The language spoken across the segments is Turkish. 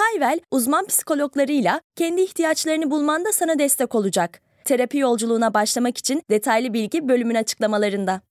Hayvel, uzman psikologlarıyla kendi ihtiyaçlarını bulmanda sana destek olacak. Terapi yolculuğuna başlamak için detaylı bilgi bölümün açıklamalarında.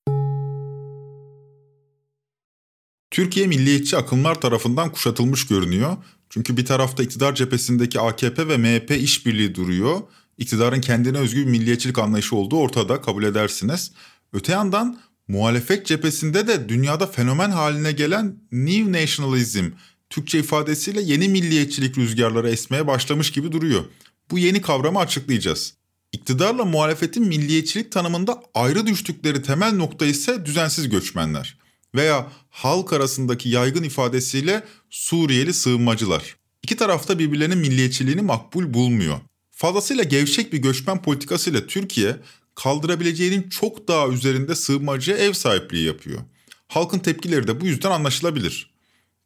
Türkiye milliyetçi akımlar tarafından kuşatılmış görünüyor. Çünkü bir tarafta iktidar cephesindeki AKP ve MHP işbirliği duruyor. İktidarın kendine özgü bir milliyetçilik anlayışı olduğu ortada kabul edersiniz. Öte yandan muhalefet cephesinde de dünyada fenomen haline gelen New Nationalism, Türkçe ifadesiyle yeni milliyetçilik rüzgarları esmeye başlamış gibi duruyor. Bu yeni kavramı açıklayacağız. İktidarla muhalefetin milliyetçilik tanımında ayrı düştükleri temel nokta ise düzensiz göçmenler veya halk arasındaki yaygın ifadesiyle Suriyeli sığınmacılar. İki tarafta birbirlerinin milliyetçiliğini makbul bulmuyor. Fazlasıyla gevşek bir göçmen politikasıyla Türkiye kaldırabileceğinin çok daha üzerinde sığınmacıya ev sahipliği yapıyor. Halkın tepkileri de bu yüzden anlaşılabilir.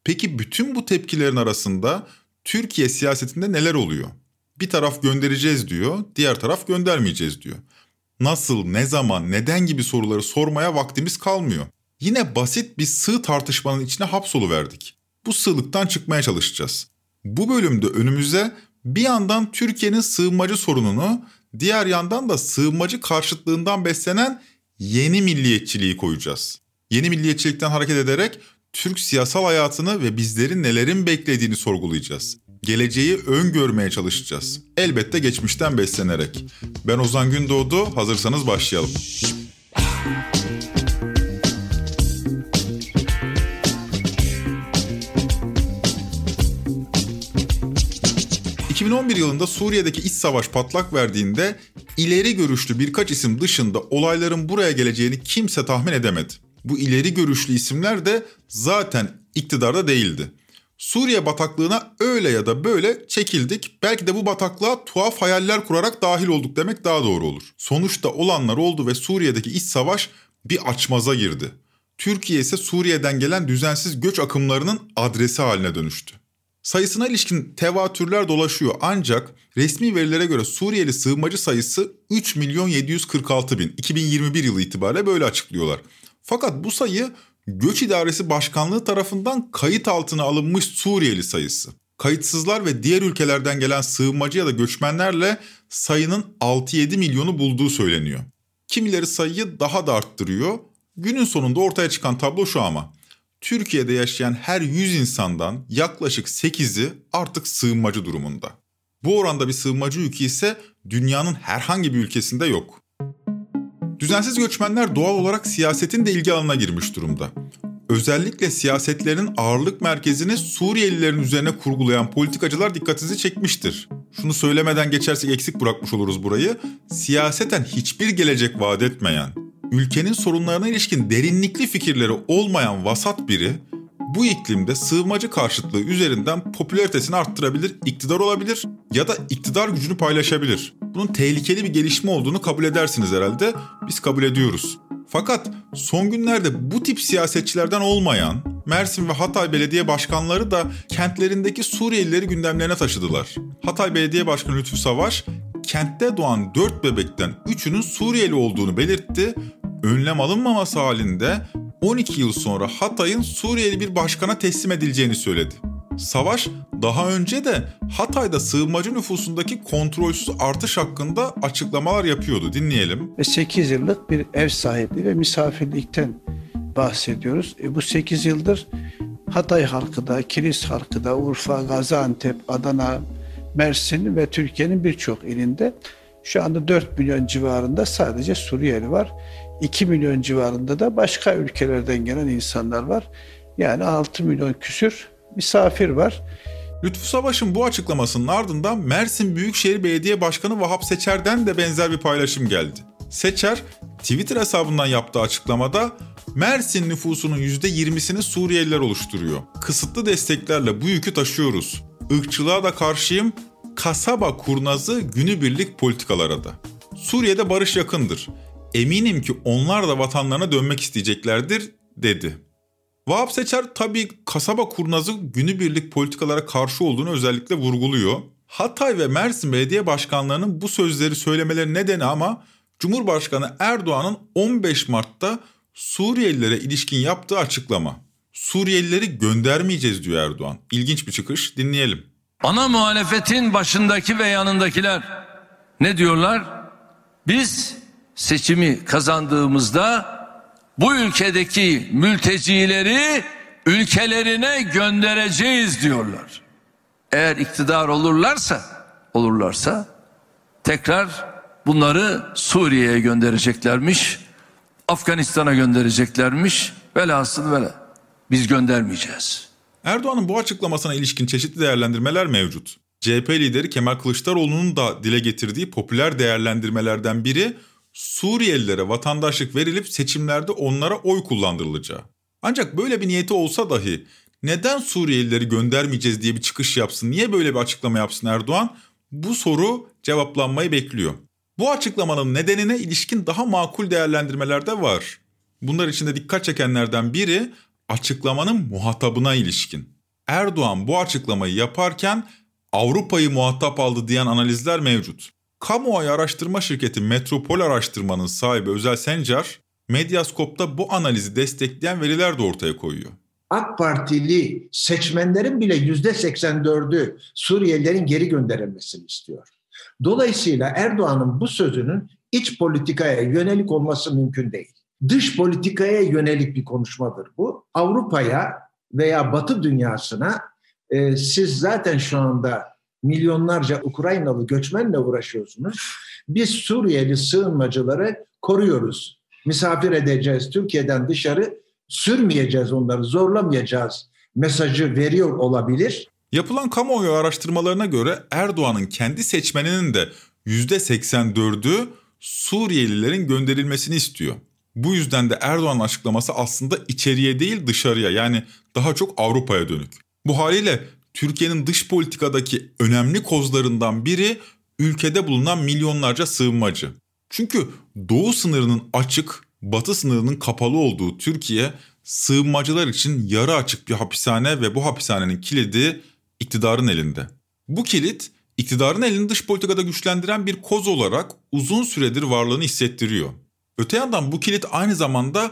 Peki bütün bu tepkilerin arasında Türkiye siyasetinde neler oluyor? Bir taraf göndereceğiz diyor, diğer taraf göndermeyeceğiz diyor. Nasıl, ne zaman, neden gibi soruları sormaya vaktimiz kalmıyor. Yine basit bir sığ tartışmanın içine hapsoluverdik. Bu sığlıktan çıkmaya çalışacağız. Bu bölümde önümüze bir yandan Türkiye'nin sığınmacı sorununu, diğer yandan da sığınmacı karşıtlığından beslenen yeni milliyetçiliği koyacağız. Yeni milliyetçilikten hareket ederek Türk siyasal hayatını ve bizlerin nelerin beklediğini sorgulayacağız. Geleceği öngörmeye çalışacağız. Elbette geçmişten beslenerek. Ben Ozan Gündoğdu, hazırsanız başlayalım. 2011 yılında Suriye'deki iç savaş patlak verdiğinde ileri görüşlü birkaç isim dışında olayların buraya geleceğini kimse tahmin edemedi. Bu ileri görüşlü isimler de zaten iktidarda değildi. Suriye bataklığına öyle ya da böyle çekildik. Belki de bu bataklığa tuhaf hayaller kurarak dahil olduk demek daha doğru olur. Sonuçta olanlar oldu ve Suriye'deki iç savaş bir açmaza girdi. Türkiye ise Suriye'den gelen düzensiz göç akımlarının adresi haline dönüştü. Sayısına ilişkin tevatürler dolaşıyor ancak resmi verilere göre Suriyeli sığınmacı sayısı 3 milyon 746 bin 2021 yılı itibariyle böyle açıklıyorlar. Fakat bu sayı Göç İdaresi Başkanlığı tarafından kayıt altına alınmış Suriyeli sayısı. Kayıtsızlar ve diğer ülkelerden gelen sığınmacı ya da göçmenlerle sayının 6-7 milyonu bulduğu söyleniyor. Kimileri sayıyı daha da arttırıyor. Günün sonunda ortaya çıkan tablo şu ama. Türkiye'de yaşayan her 100 insandan yaklaşık 8'i artık sığınmacı durumunda. Bu oranda bir sığınmacı yükü ise dünyanın herhangi bir ülkesinde yok. Düzensiz göçmenler doğal olarak siyasetin de ilgi alanına girmiş durumda. Özellikle siyasetlerin ağırlık merkezini Suriyelilerin üzerine kurgulayan politikacılar dikkatinizi çekmiştir. Şunu söylemeden geçersek eksik bırakmış oluruz burayı. Siyaseten hiçbir gelecek vaat etmeyen, ülkenin sorunlarına ilişkin derinlikli fikirleri olmayan vasat biri bu iklimde sığınmacı karşıtlığı üzerinden popülaritesini arttırabilir, iktidar olabilir ya da iktidar gücünü paylaşabilir. Bunun tehlikeli bir gelişme olduğunu kabul edersiniz herhalde. Biz kabul ediyoruz. Fakat son günlerde bu tip siyasetçilerden olmayan Mersin ve Hatay belediye başkanları da kentlerindeki Suriyelileri gündemlerine taşıdılar. Hatay Belediye Başkanı Lütfü Savaş, kentte doğan 4 bebekten 3'ünün Suriyeli olduğunu belirtti önlem alınmaması halinde 12 yıl sonra Hatay'ın Suriyeli bir başkana teslim edileceğini söyledi. Savaş daha önce de Hatay'da sığınmacı nüfusundaki kontrolsüz artış hakkında açıklamalar yapıyordu. Dinleyelim. Ve 8 yıllık bir ev sahipliği ve misafirlikten bahsediyoruz. E bu 8 yıldır Hatay halkı da, Kilis halkı da, Urfa, Gaziantep, Adana, Mersin ve Türkiye'nin birçok ilinde şu anda 4 milyon civarında sadece Suriyeli var. 2 milyon civarında da başka ülkelerden gelen insanlar var. Yani 6 milyon küsür misafir var. Lütfü Savaş'ın bu açıklamasının ardından Mersin Büyükşehir Belediye Başkanı Vahap Seçer'den de benzer bir paylaşım geldi. Seçer, Twitter hesabından yaptığı açıklamada Mersin nüfusunun %20'sini Suriyeliler oluşturuyor. Kısıtlı desteklerle bu yükü taşıyoruz. Irkçılığa da karşıyım, kasaba kurnazı günübirlik politikalara da. Suriye'de barış yakındır. Eminim ki onlar da vatanlarına dönmek isteyeceklerdir dedi. Vahap Seçer tabii kasaba kurnazı günübirlik politikalara karşı olduğunu özellikle vurguluyor. Hatay ve Mersin Belediye Başkanlarının bu sözleri söylemeleri nedeni ama Cumhurbaşkanı Erdoğan'ın 15 Mart'ta Suriyelilere ilişkin yaptığı açıklama. Suriyelileri göndermeyeceğiz diyor Erdoğan. İlginç bir çıkış dinleyelim. Ana muhalefetin başındaki ve yanındakiler ne diyorlar? Biz seçimi kazandığımızda bu ülkedeki mültecileri ülkelerine göndereceğiz diyorlar. Eğer iktidar olurlarsa olurlarsa tekrar bunları Suriye'ye göndereceklermiş. Afganistan'a göndereceklermiş. Velhasıl vela biz göndermeyeceğiz. Erdoğan'ın bu açıklamasına ilişkin çeşitli değerlendirmeler mevcut. CHP lideri Kemal Kılıçdaroğlu'nun da dile getirdiği popüler değerlendirmelerden biri Suriyelilere vatandaşlık verilip seçimlerde onlara oy kullandırılacağı. Ancak böyle bir niyeti olsa dahi neden Suriyelileri göndermeyeceğiz diye bir çıkış yapsın, niye böyle bir açıklama yapsın Erdoğan? Bu soru cevaplanmayı bekliyor. Bu açıklamanın nedenine ilişkin daha makul değerlendirmeler de var. Bunlar içinde dikkat çekenlerden biri açıklamanın muhatabına ilişkin. Erdoğan bu açıklamayı yaparken Avrupa'yı muhatap aldı diyen analizler mevcut. Kamuoyu araştırma şirketi Metropol Araştırma'nın sahibi Özel Sencar, Medyaskop'ta bu analizi destekleyen veriler de ortaya koyuyor. AK Partili seçmenlerin bile yüzde 84'ü Suriyelilerin geri gönderilmesini istiyor. Dolayısıyla Erdoğan'ın bu sözünün iç politikaya yönelik olması mümkün değil. Dış politikaya yönelik bir konuşmadır bu. Avrupa'ya veya Batı dünyasına e, siz zaten şu anda milyonlarca Ukraynalı göçmenle uğraşıyorsunuz. Biz Suriyeli sığınmacıları koruyoruz. Misafir edeceğiz Türkiye'den dışarı sürmeyeceğiz onları zorlamayacağız mesajı veriyor olabilir. Yapılan kamuoyu araştırmalarına göre Erdoğan'ın kendi seçmeninin de %84'ü Suriyelilerin gönderilmesini istiyor. Bu yüzden de Erdoğan'ın açıklaması aslında içeriye değil dışarıya yani daha çok Avrupa'ya dönük. Bu haliyle Türkiye'nin dış politikadaki önemli kozlarından biri ülkede bulunan milyonlarca sığınmacı. Çünkü doğu sınırının açık, batı sınırının kapalı olduğu Türkiye sığınmacılar için yarı açık bir hapishane ve bu hapishanenin kilidi iktidarın elinde. Bu kilit iktidarın elini dış politikada güçlendiren bir koz olarak uzun süredir varlığını hissettiriyor. Öte yandan bu kilit aynı zamanda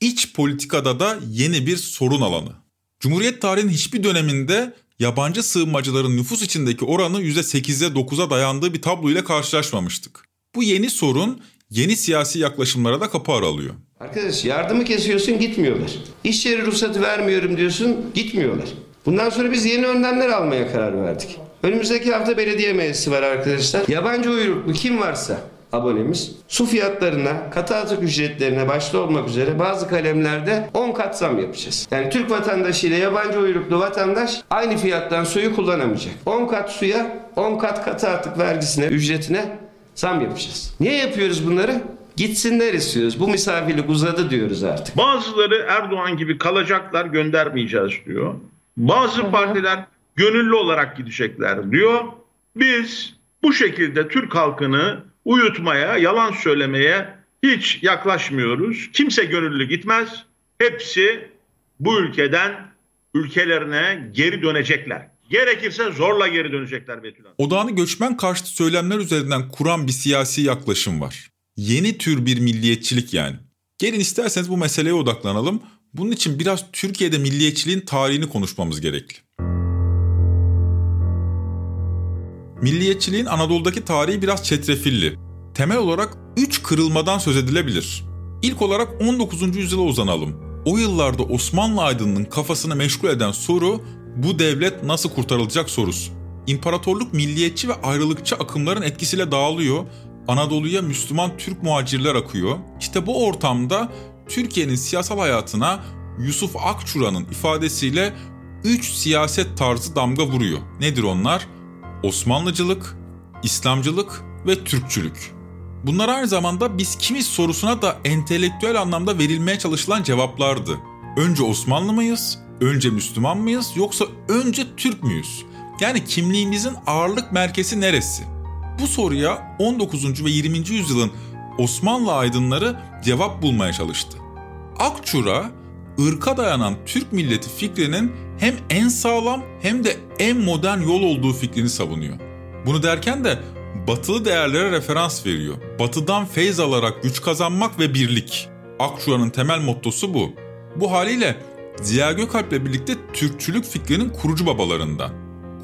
iç politikada da yeni bir sorun alanı. Cumhuriyet tarihinin hiçbir döneminde yabancı sığınmacıların nüfus içindeki oranı %8'e 9'a dayandığı bir tablo ile karşılaşmamıştık. Bu yeni sorun yeni siyasi yaklaşımlara da kapı aralıyor. Arkadaş yardımı kesiyorsun gitmiyorlar. İş yeri ruhsatı vermiyorum diyorsun gitmiyorlar. Bundan sonra biz yeni önlemler almaya karar verdik. Önümüzdeki hafta belediye meclisi var arkadaşlar. Yabancı uyruklu kim varsa abonemiz su fiyatlarına, katı atık ücretlerine başta olmak üzere bazı kalemlerde 10 kat zam yapacağız. Yani Türk vatandaşı ile yabancı uyruklu vatandaş aynı fiyattan suyu kullanamayacak. 10 kat suya, 10 kat katı atık vergisine, ücretine zam yapacağız. Niye yapıyoruz bunları? Gitsinler istiyoruz. Bu misafirlik uzadı diyoruz artık. Bazıları Erdoğan gibi kalacaklar göndermeyeceğiz diyor. Bazı partiler gönüllü olarak gidecekler diyor. Biz bu şekilde Türk halkını uyutmaya, yalan söylemeye hiç yaklaşmıyoruz. Kimse gönüllü gitmez. Hepsi bu ülkeden ülkelerine geri dönecekler. Gerekirse zorla geri dönecekler Betül Hanım. Odağını göçmen karşıtı söylemler üzerinden kuran bir siyasi yaklaşım var. Yeni tür bir milliyetçilik yani. Gelin isterseniz bu meseleye odaklanalım. Bunun için biraz Türkiye'de milliyetçiliğin tarihini konuşmamız gerekli. Milliyetçiliğin Anadolu'daki tarihi biraz çetrefilli. Temel olarak 3 kırılmadan söz edilebilir. İlk olarak 19. yüzyıla uzanalım. O yıllarda Osmanlı aydınının kafasını meşgul eden soru bu devlet nasıl kurtarılacak sorusu. İmparatorluk milliyetçi ve ayrılıkçı akımların etkisiyle dağılıyor. Anadolu'ya Müslüman Türk muhacirler akıyor. İşte bu ortamda Türkiye'nin siyasal hayatına Yusuf Akçura'nın ifadesiyle 3 siyaset tarzı damga vuruyor. Nedir onlar? Osmanlıcılık, İslamcılık ve Türkçülük. Bunlar aynı zamanda biz kimiz sorusuna da entelektüel anlamda verilmeye çalışılan cevaplardı. Önce Osmanlı mıyız? Önce Müslüman mıyız? Yoksa önce Türk müyüz? Yani kimliğimizin ağırlık merkezi neresi? Bu soruya 19. ve 20. yüzyılın Osmanlı aydınları cevap bulmaya çalıştı. Akçura, ırka dayanan Türk milleti fikrinin hem en sağlam hem de en modern yol olduğu fikrini savunuyor. Bunu derken de batılı değerlere referans veriyor. Batıdan feyz alarak güç kazanmak ve birlik. Akçura'nın temel mottosu bu. Bu haliyle Ziya Gökalp'le birlikte Türkçülük fikrinin kurucu babalarından.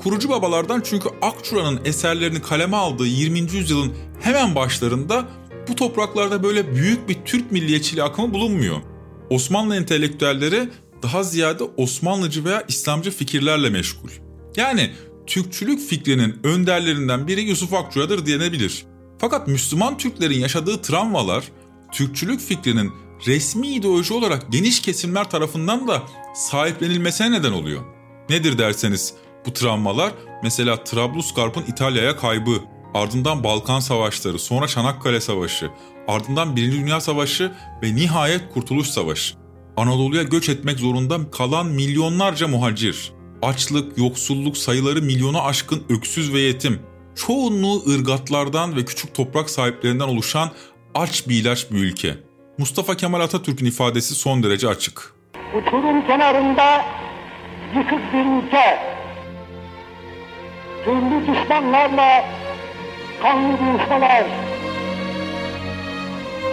Kurucu babalardan çünkü Akçura'nın eserlerini kaleme aldığı 20. yüzyılın hemen başlarında bu topraklarda böyle büyük bir Türk milliyetçiliği akımı bulunmuyor. Osmanlı entelektüelleri daha ziyade Osmanlıcı veya İslamcı fikirlerle meşgul. Yani Türkçülük fikrinin önderlerinden biri Yusuf Akçura'dır denebilir. Fakat Müslüman Türklerin yaşadığı travmalar Türkçülük fikrinin resmi ideoloji olarak geniş kesimler tarafından da sahiplenilmesine neden oluyor. Nedir derseniz bu travmalar mesela Trablusgarp'ın İtalya'ya kaybı, ardından Balkan Savaşları, sonra Çanakkale Savaşı, ardından Birinci Dünya Savaşı ve nihayet Kurtuluş Savaşı. Anadolu'ya göç etmek zorunda kalan milyonlarca muhacir, açlık, yoksulluk sayıları milyona aşkın öksüz ve yetim, çoğunluğu ırgatlardan ve küçük toprak sahiplerinden oluşan aç bir ilaç bir ülke. Mustafa Kemal Atatürk'ün ifadesi son derece açık. Uçurum kenarında yıkık bir ülke, türlü düşmanlarla kanlı buluşmalar,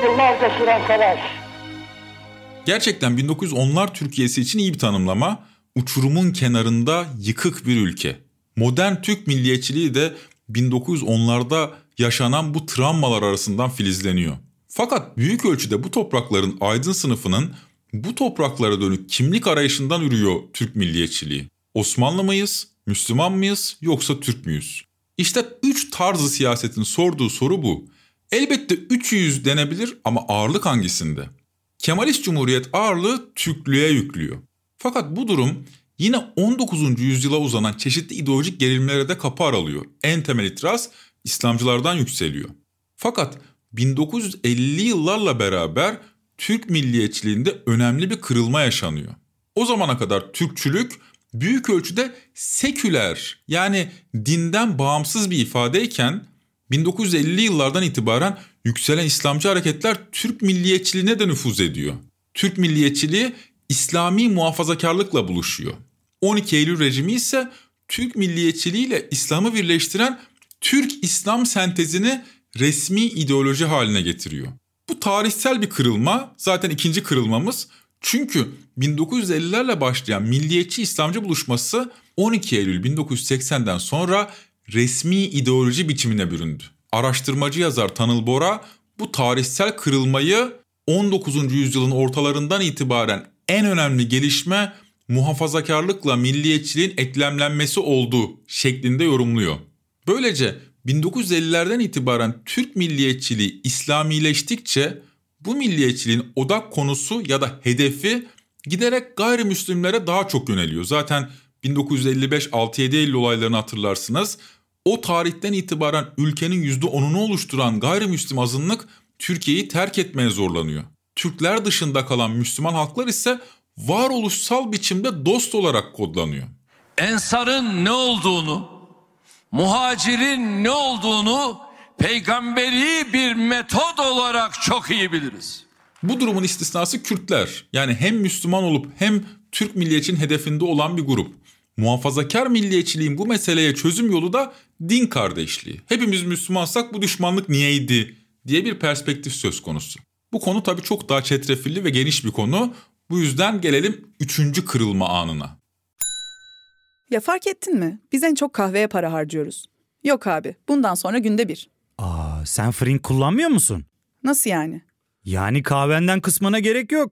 yıllarca süren savaş. Gerçekten 1910'lar Türkiye'si için iyi bir tanımlama. Uçurumun kenarında yıkık bir ülke. Modern Türk milliyetçiliği de 1910'larda yaşanan bu travmalar arasından filizleniyor. Fakat büyük ölçüde bu toprakların aydın sınıfının bu topraklara dönük kimlik arayışından ürüyor Türk milliyetçiliği. Osmanlı mıyız, Müslüman mıyız yoksa Türk müyüz? İşte üç tarzı siyasetin sorduğu soru bu. Elbette 300 denebilir ama ağırlık hangisinde? Kemalist Cumhuriyet ağırlığı Türklüğe yüklüyor. Fakat bu durum yine 19. yüzyıla uzanan çeşitli ideolojik gerilimlere de kapı aralıyor. En temel itiraz İslamcılardan yükseliyor. Fakat 1950'li yıllarla beraber Türk milliyetçiliğinde önemli bir kırılma yaşanıyor. O zamana kadar Türkçülük büyük ölçüde seküler yani dinden bağımsız bir ifadeyken 1950'li yıllardan itibaren yükselen İslamcı hareketler Türk milliyetçiliğine de nüfuz ediyor. Türk milliyetçiliği İslami muhafazakarlıkla buluşuyor. 12 Eylül rejimi ise Türk milliyetçiliğiyle İslam'ı birleştiren Türk-İslam sentezini resmi ideoloji haline getiriyor. Bu tarihsel bir kırılma zaten ikinci kırılmamız. Çünkü 1950'lerle başlayan milliyetçi İslamcı buluşması 12 Eylül 1980'den sonra resmi ideoloji biçimine büründü. Araştırmacı yazar Tanıl Bora bu tarihsel kırılmayı 19. yüzyılın ortalarından itibaren en önemli gelişme muhafazakarlıkla milliyetçiliğin eklemlenmesi oldu şeklinde yorumluyor. Böylece 1950'lerden itibaren Türk milliyetçiliği İslamileştikçe bu milliyetçiliğin odak konusu ya da hedefi giderek gayrimüslimlere daha çok yöneliyor. Zaten 1955 6-7 Eylül olaylarını hatırlarsınız. O tarihten itibaren ülkenin %10'unu oluşturan gayrimüslim azınlık Türkiye'yi terk etmeye zorlanıyor. Türkler dışında kalan Müslüman halklar ise varoluşsal biçimde dost olarak kodlanıyor. Ensarın ne olduğunu, muhacirin ne olduğunu peygamberi bir metod olarak çok iyi biliriz. Bu durumun istisnası Kürtler. Yani hem Müslüman olup hem Türk milliyetçinin hedefinde olan bir grup. Muhafazakar milliyetçiliğin bu meseleye çözüm yolu da din kardeşliği. Hepimiz Müslümansak bu düşmanlık niyeydi diye bir perspektif söz konusu. Bu konu tabii çok daha çetrefilli ve geniş bir konu. Bu yüzden gelelim üçüncü kırılma anına. Ya fark ettin mi? Biz en çok kahveye para harcıyoruz. Yok abi, bundan sonra günde bir. Aa, sen Frink kullanmıyor musun? Nasıl yani? Yani kahvenden kısmına gerek yok.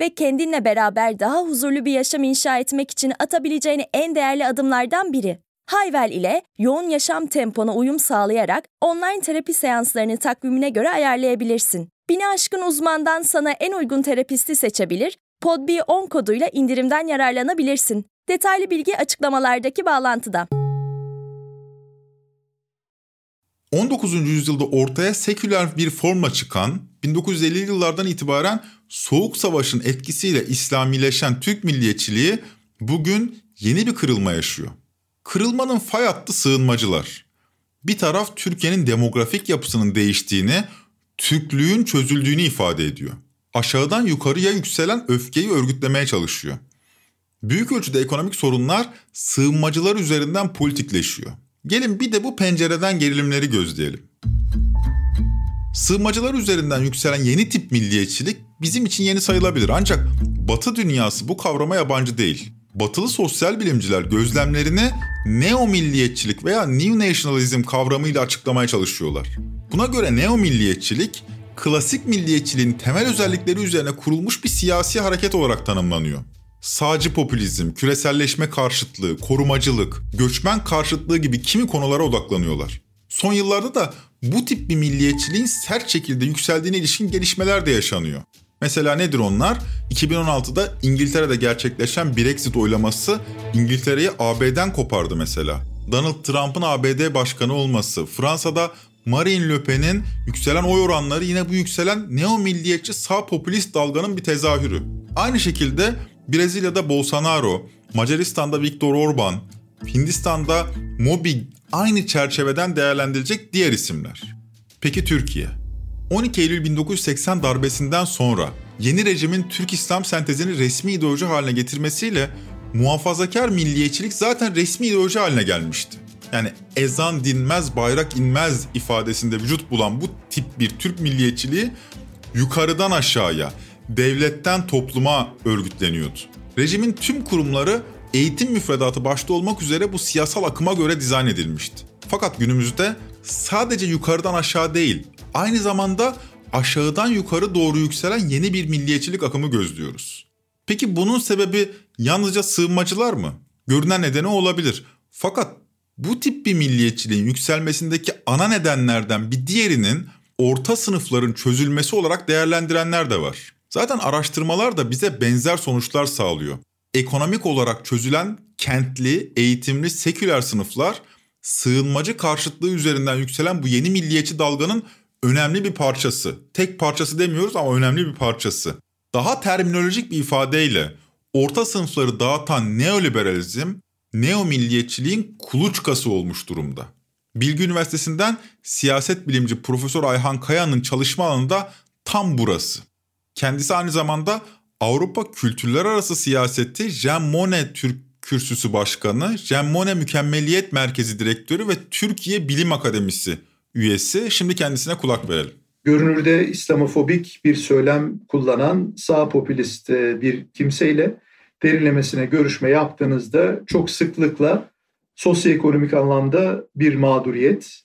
ve kendinle beraber daha huzurlu bir yaşam inşa etmek için atabileceğin en değerli adımlardan biri. Hayvel ile yoğun yaşam tempona uyum sağlayarak online terapi seanslarını takvimine göre ayarlayabilirsin. Bini aşkın uzmandan sana en uygun terapisti seçebilir, podb10 koduyla indirimden yararlanabilirsin. Detaylı bilgi açıklamalardaki bağlantıda. 19. yüzyılda ortaya seküler bir formla çıkan, 1950'li yıllardan itibaren Soğuk Savaş'ın etkisiyle İslamileşen Türk milliyetçiliği bugün yeni bir kırılma yaşıyor. Kırılmanın fay hattı sığınmacılar. Bir taraf Türkiye'nin demografik yapısının değiştiğini, Türklüğün çözüldüğünü ifade ediyor. Aşağıdan yukarıya yükselen öfkeyi örgütlemeye çalışıyor. Büyük ölçüde ekonomik sorunlar sığınmacılar üzerinden politikleşiyor. Gelin bir de bu pencereden gerilimleri gözleyelim. Sığınmacılar üzerinden yükselen yeni tip milliyetçilik bizim için yeni sayılabilir ancak Batı dünyası bu kavrama yabancı değil. Batılı sosyal bilimciler gözlemlerini neo milliyetçilik veya new nationalism kavramıyla açıklamaya çalışıyorlar. Buna göre neo milliyetçilik klasik milliyetçiliğin temel özellikleri üzerine kurulmuş bir siyasi hareket olarak tanımlanıyor. Sağcı popülizm, küreselleşme karşıtlığı, korumacılık, göçmen karşıtlığı gibi kimi konulara odaklanıyorlar. Son yıllarda da bu tip bir milliyetçiliğin sert şekilde yükseldiğine ilişkin gelişmeler de yaşanıyor. Mesela nedir onlar? 2016'da İngiltere'de gerçekleşen Brexit oylaması İngiltere'yi AB'den kopardı mesela. Donald Trump'ın ABD başkanı olması, Fransa'da Marine Le Pen'in yükselen oy oranları yine bu yükselen neo milliyetçi sağ popülist dalganın bir tezahürü. Aynı şekilde Brezilya'da Bolsonaro, Macaristan'da Viktor Orban, Hindistan'da Mobi aynı çerçeveden değerlendirilecek diğer isimler. Peki Türkiye? 12 Eylül 1980 darbesinden sonra yeni rejimin Türk İslam sentezini resmi ideoloji haline getirmesiyle muhafazakar milliyetçilik zaten resmi ideoloji haline gelmişti. Yani ezan dinmez, bayrak inmez ifadesinde vücut bulan bu tip bir Türk milliyetçiliği yukarıdan aşağıya, devletten topluma örgütleniyordu. Rejimin tüm kurumları eğitim müfredatı başta olmak üzere bu siyasal akıma göre dizayn edilmişti. Fakat günümüzde sadece yukarıdan aşağı değil, aynı zamanda aşağıdan yukarı doğru yükselen yeni bir milliyetçilik akımı gözlüyoruz. Peki bunun sebebi yalnızca sığınmacılar mı? Görünen nedeni olabilir. Fakat bu tip bir milliyetçiliğin yükselmesindeki ana nedenlerden bir diğerinin orta sınıfların çözülmesi olarak değerlendirenler de var. Zaten araştırmalar da bize benzer sonuçlar sağlıyor. Ekonomik olarak çözülen kentli, eğitimli, seküler sınıflar sığınmacı karşıtlığı üzerinden yükselen bu yeni milliyetçi dalganın önemli bir parçası. Tek parçası demiyoruz ama önemli bir parçası. Daha terminolojik bir ifadeyle orta sınıfları dağıtan neoliberalizm, neo milliyetçiliğin kuluçkası olmuş durumda. Bilgi Üniversitesi'nden siyaset bilimci Profesör Ayhan Kaya'nın çalışma alanında tam burası. Kendisi aynı zamanda Avrupa Kültürler Arası Siyaseti Jean Monnet Türk Kürsüsü Başkanı, Jean Monnet Mükemmeliyet Merkezi Direktörü ve Türkiye Bilim Akademisi üyesi. Şimdi kendisine kulak verelim. Görünürde İslamofobik bir söylem kullanan sağ popülist e, bir kimseyle derinlemesine görüşme yaptığınızda çok sıklıkla sosyoekonomik anlamda bir mağduriyet,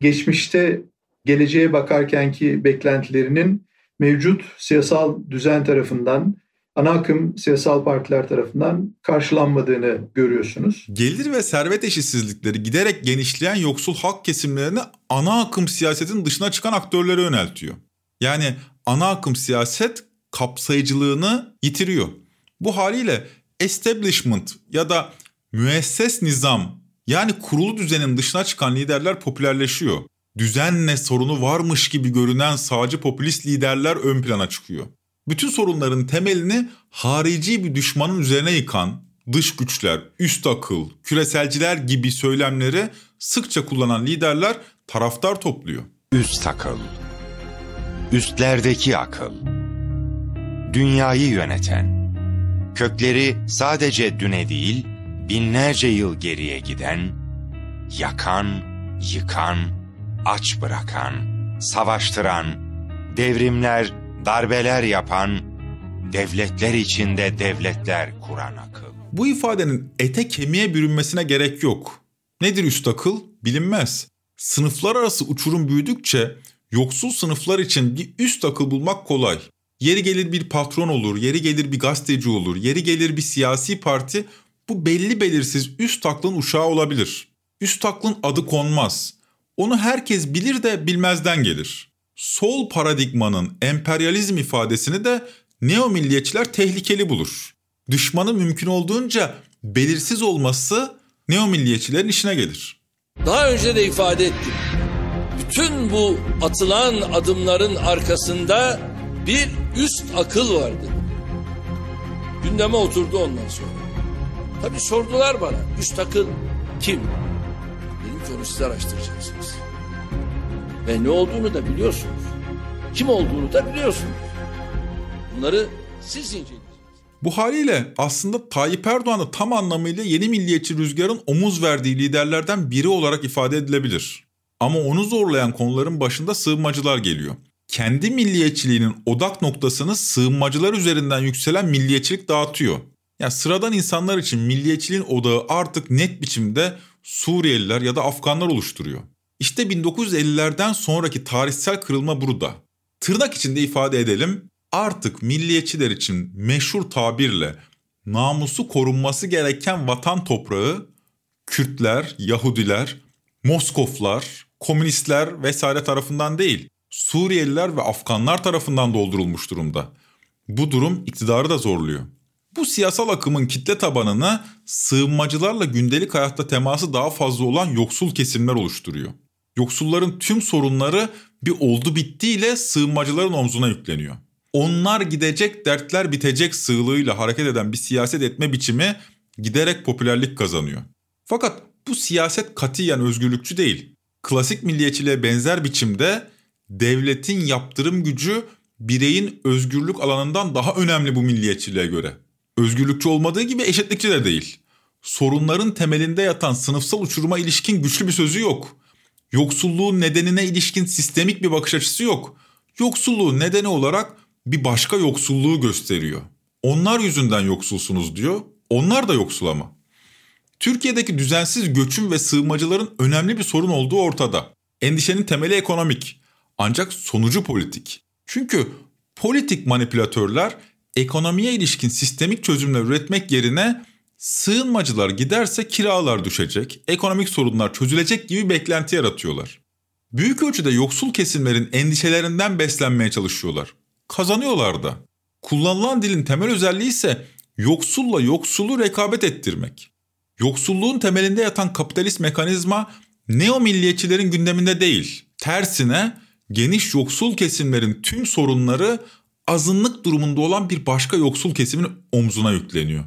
geçmişte geleceğe bakarkenki beklentilerinin mevcut siyasal düzen tarafından, ana akım siyasal partiler tarafından karşılanmadığını görüyorsunuz. Gelir ve servet eşitsizlikleri giderek genişleyen yoksul halk kesimlerini ana akım siyasetin dışına çıkan aktörlere yöneltiyor. Yani ana akım siyaset kapsayıcılığını yitiriyor. Bu haliyle establishment ya da müesses nizam yani kurulu düzenin dışına çıkan liderler popülerleşiyor. Düzenle sorunu varmış gibi görünen sağcı popülist liderler ön plana çıkıyor. Bütün sorunların temelini harici bir düşmanın üzerine yıkan dış güçler, üst akıl, küreselciler gibi söylemleri sıkça kullanan liderler taraftar topluyor. Üst akıl, üstlerdeki akıl, dünyayı yöneten, kökleri sadece düne değil, binlerce yıl geriye giden, yakan, yıkan, aç bırakan, savaştıran, devrimler, darbeler yapan, devletler içinde devletler kuran akıl. Bu ifadenin ete kemiğe bürünmesine gerek yok. Nedir üst akıl? Bilinmez. Sınıflar arası uçurum büyüdükçe yoksul sınıflar için bir üst akıl bulmak kolay. Yeri gelir bir patron olur, yeri gelir bir gazeteci olur, yeri gelir bir siyasi parti Bu belli belirsiz üst aklın uşağı olabilir. Üst aklın adı konmaz. Onu herkes bilir de bilmezden gelir. Sol paradigmanın emperyalizm ifadesini de neo milliyetçiler tehlikeli bulur. Düşmanın mümkün olduğunca belirsiz olması neo milliyetçilerin işine gelir. Daha önce de ifade ettim. Bütün bu atılan adımların arkasında bir üst akıl vardı. Gündeme oturdu ondan sonra. Tabii sordular bana üst akıl kim? Dedim ki onu siz araştıracaksınız. Ve ne olduğunu da biliyorsunuz. Kim olduğunu da biliyorsunuz. Bunları siz inceleyeceksiniz. Bu haliyle aslında Tayyip Erdoğan'ı tam anlamıyla yeni milliyetçi rüzgarın omuz verdiği liderlerden biri olarak ifade edilebilir. Ama onu zorlayan konuların başında sığınmacılar geliyor. Kendi milliyetçiliğinin odak noktasını sığınmacılar üzerinden yükselen milliyetçilik dağıtıyor. Yani sıradan insanlar için milliyetçiliğin odağı artık net biçimde Suriyeliler ya da Afganlar oluşturuyor. İşte 1950'lerden sonraki tarihsel kırılma burada. Tırnak içinde ifade edelim, artık milliyetçiler için meşhur tabirle namusu korunması gereken vatan toprağı Kürtler, Yahudiler, Moskoflar, komünistler vesaire tarafından değil, Suriyeliler ve Afganlar tarafından doldurulmuş durumda. Bu durum iktidarı da zorluyor. Bu siyasal akımın kitle tabanını sığınmacılarla gündelik hayatta teması daha fazla olan yoksul kesimler oluşturuyor. Yoksulların tüm sorunları bir oldu bittiyle sığınmacıların omzuna yükleniyor. Onlar gidecek dertler bitecek sığlığıyla hareket eden bir siyaset etme biçimi giderek popülerlik kazanıyor. Fakat bu siyaset katiyen özgürlükçü değil. Klasik milliyetçiliğe benzer biçimde devletin yaptırım gücü bireyin özgürlük alanından daha önemli bu milliyetçiliğe göre. Özgürlükçü olmadığı gibi eşitlikçi de değil. Sorunların temelinde yatan sınıfsal uçuruma ilişkin güçlü bir sözü yok. Yoksulluğun nedenine ilişkin sistemik bir bakış açısı yok. Yoksulluğun nedeni olarak bir başka yoksulluğu gösteriyor. Onlar yüzünden yoksulsunuz diyor. Onlar da yoksul ama. Türkiye'deki düzensiz göçün ve sığınmacıların önemli bir sorun olduğu ortada. Endişenin temeli ekonomik. Ancak sonucu politik. Çünkü politik manipülatörler ekonomiye ilişkin sistemik çözümler üretmek yerine sığınmacılar giderse kiralar düşecek, ekonomik sorunlar çözülecek gibi beklenti yaratıyorlar. Büyük ölçüde yoksul kesimlerin endişelerinden beslenmeye çalışıyorlar. Kazanıyorlar da. Kullanılan dilin temel özelliği ise yoksulla yoksulu rekabet ettirmek. Yoksulluğun temelinde yatan kapitalist mekanizma neo milliyetçilerin gündeminde değil. Tersine geniş yoksul kesimlerin tüm sorunları azınlık durumunda olan bir başka yoksul kesimin omzuna yükleniyor.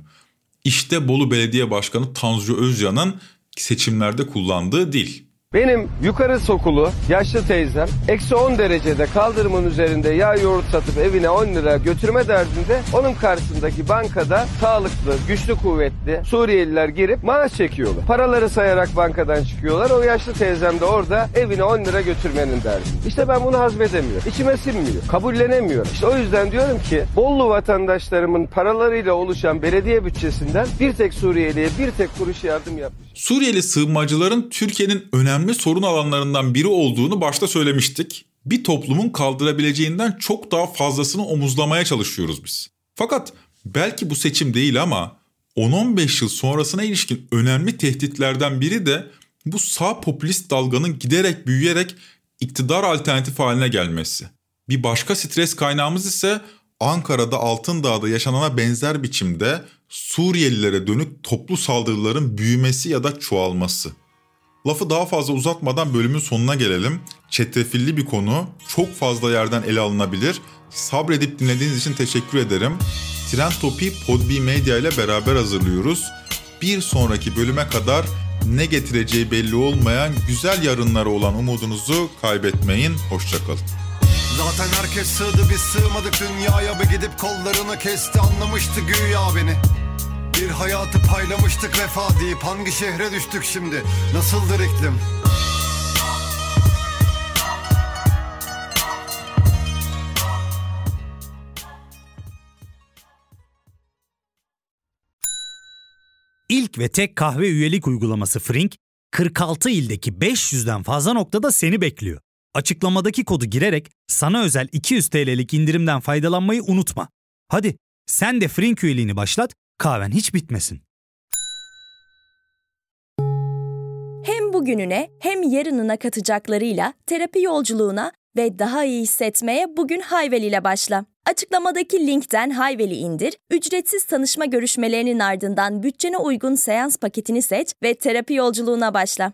İşte Bolu Belediye Başkanı Tanju Özcan'ın seçimlerde kullandığı dil. Benim yukarı sokulu yaşlı teyzem eksi 10 derecede kaldırımın üzerinde yağ yoğurt satıp evine 10 lira götürme derdinde onun karşısındaki bankada sağlıklı, güçlü kuvvetli Suriyeliler girip maaş çekiyorlar. Paraları sayarak bankadan çıkıyorlar. O yaşlı teyzem de orada evine 10 lira götürmenin derdi. İşte ben bunu hazmedemiyorum. İçime sinmiyor. Kabullenemiyorum. İşte o yüzden diyorum ki Bollu vatandaşlarımın paralarıyla oluşan belediye bütçesinden bir tek Suriyeliye bir tek kuruş yardım yapmış. Suriyeli sığınmacıların Türkiye'nin önemli sorun alanlarından biri olduğunu başta söylemiştik. Bir toplumun kaldırabileceğinden çok daha fazlasını omuzlamaya çalışıyoruz biz. Fakat belki bu seçim değil ama 10-15 yıl sonrasına ilişkin önemli tehditlerden biri de bu sağ popülist dalganın giderek büyüyerek iktidar alternatif haline gelmesi. Bir başka stres kaynağımız ise Ankara'da Altındağ'da yaşanana benzer biçimde Suriyelilere dönük toplu saldırıların büyümesi ya da çoğalması. Lafı daha fazla uzatmadan bölümün sonuna gelelim. Çetrefilli bir konu, çok fazla yerden ele alınabilir. Sabredip dinlediğiniz için teşekkür ederim. Trend Topi Podbi Media ile beraber hazırlıyoruz. Bir sonraki bölüme kadar ne getireceği belli olmayan güzel yarınlara olan umudunuzu kaybetmeyin. Hoşçakalın. Zaten herkes sığdı biz sığmadık dünyaya Bir gidip kollarını kesti anlamıştı güya beni Bir hayatı paylamıştık vefa deyip Hangi şehre düştük şimdi nasıldır iklim İlk ve tek kahve üyelik uygulaması Frink, 46 ildeki 500'den fazla noktada seni bekliyor. Açıklamadaki kodu girerek sana özel 200 TL'lik indirimden faydalanmayı unutma. Hadi sen de Frink üyeliğini başlat, Kahven hiç bitmesin. Hem bugününe hem yarınına katacaklarıyla terapi yolculuğuna ve daha iyi hissetmeye bugün Hayvel ile başla. Açıklamadaki linkten Hayvel'i indir, ücretsiz tanışma görüşmelerinin ardından bütçene uygun seans paketini seç ve terapi yolculuğuna başla.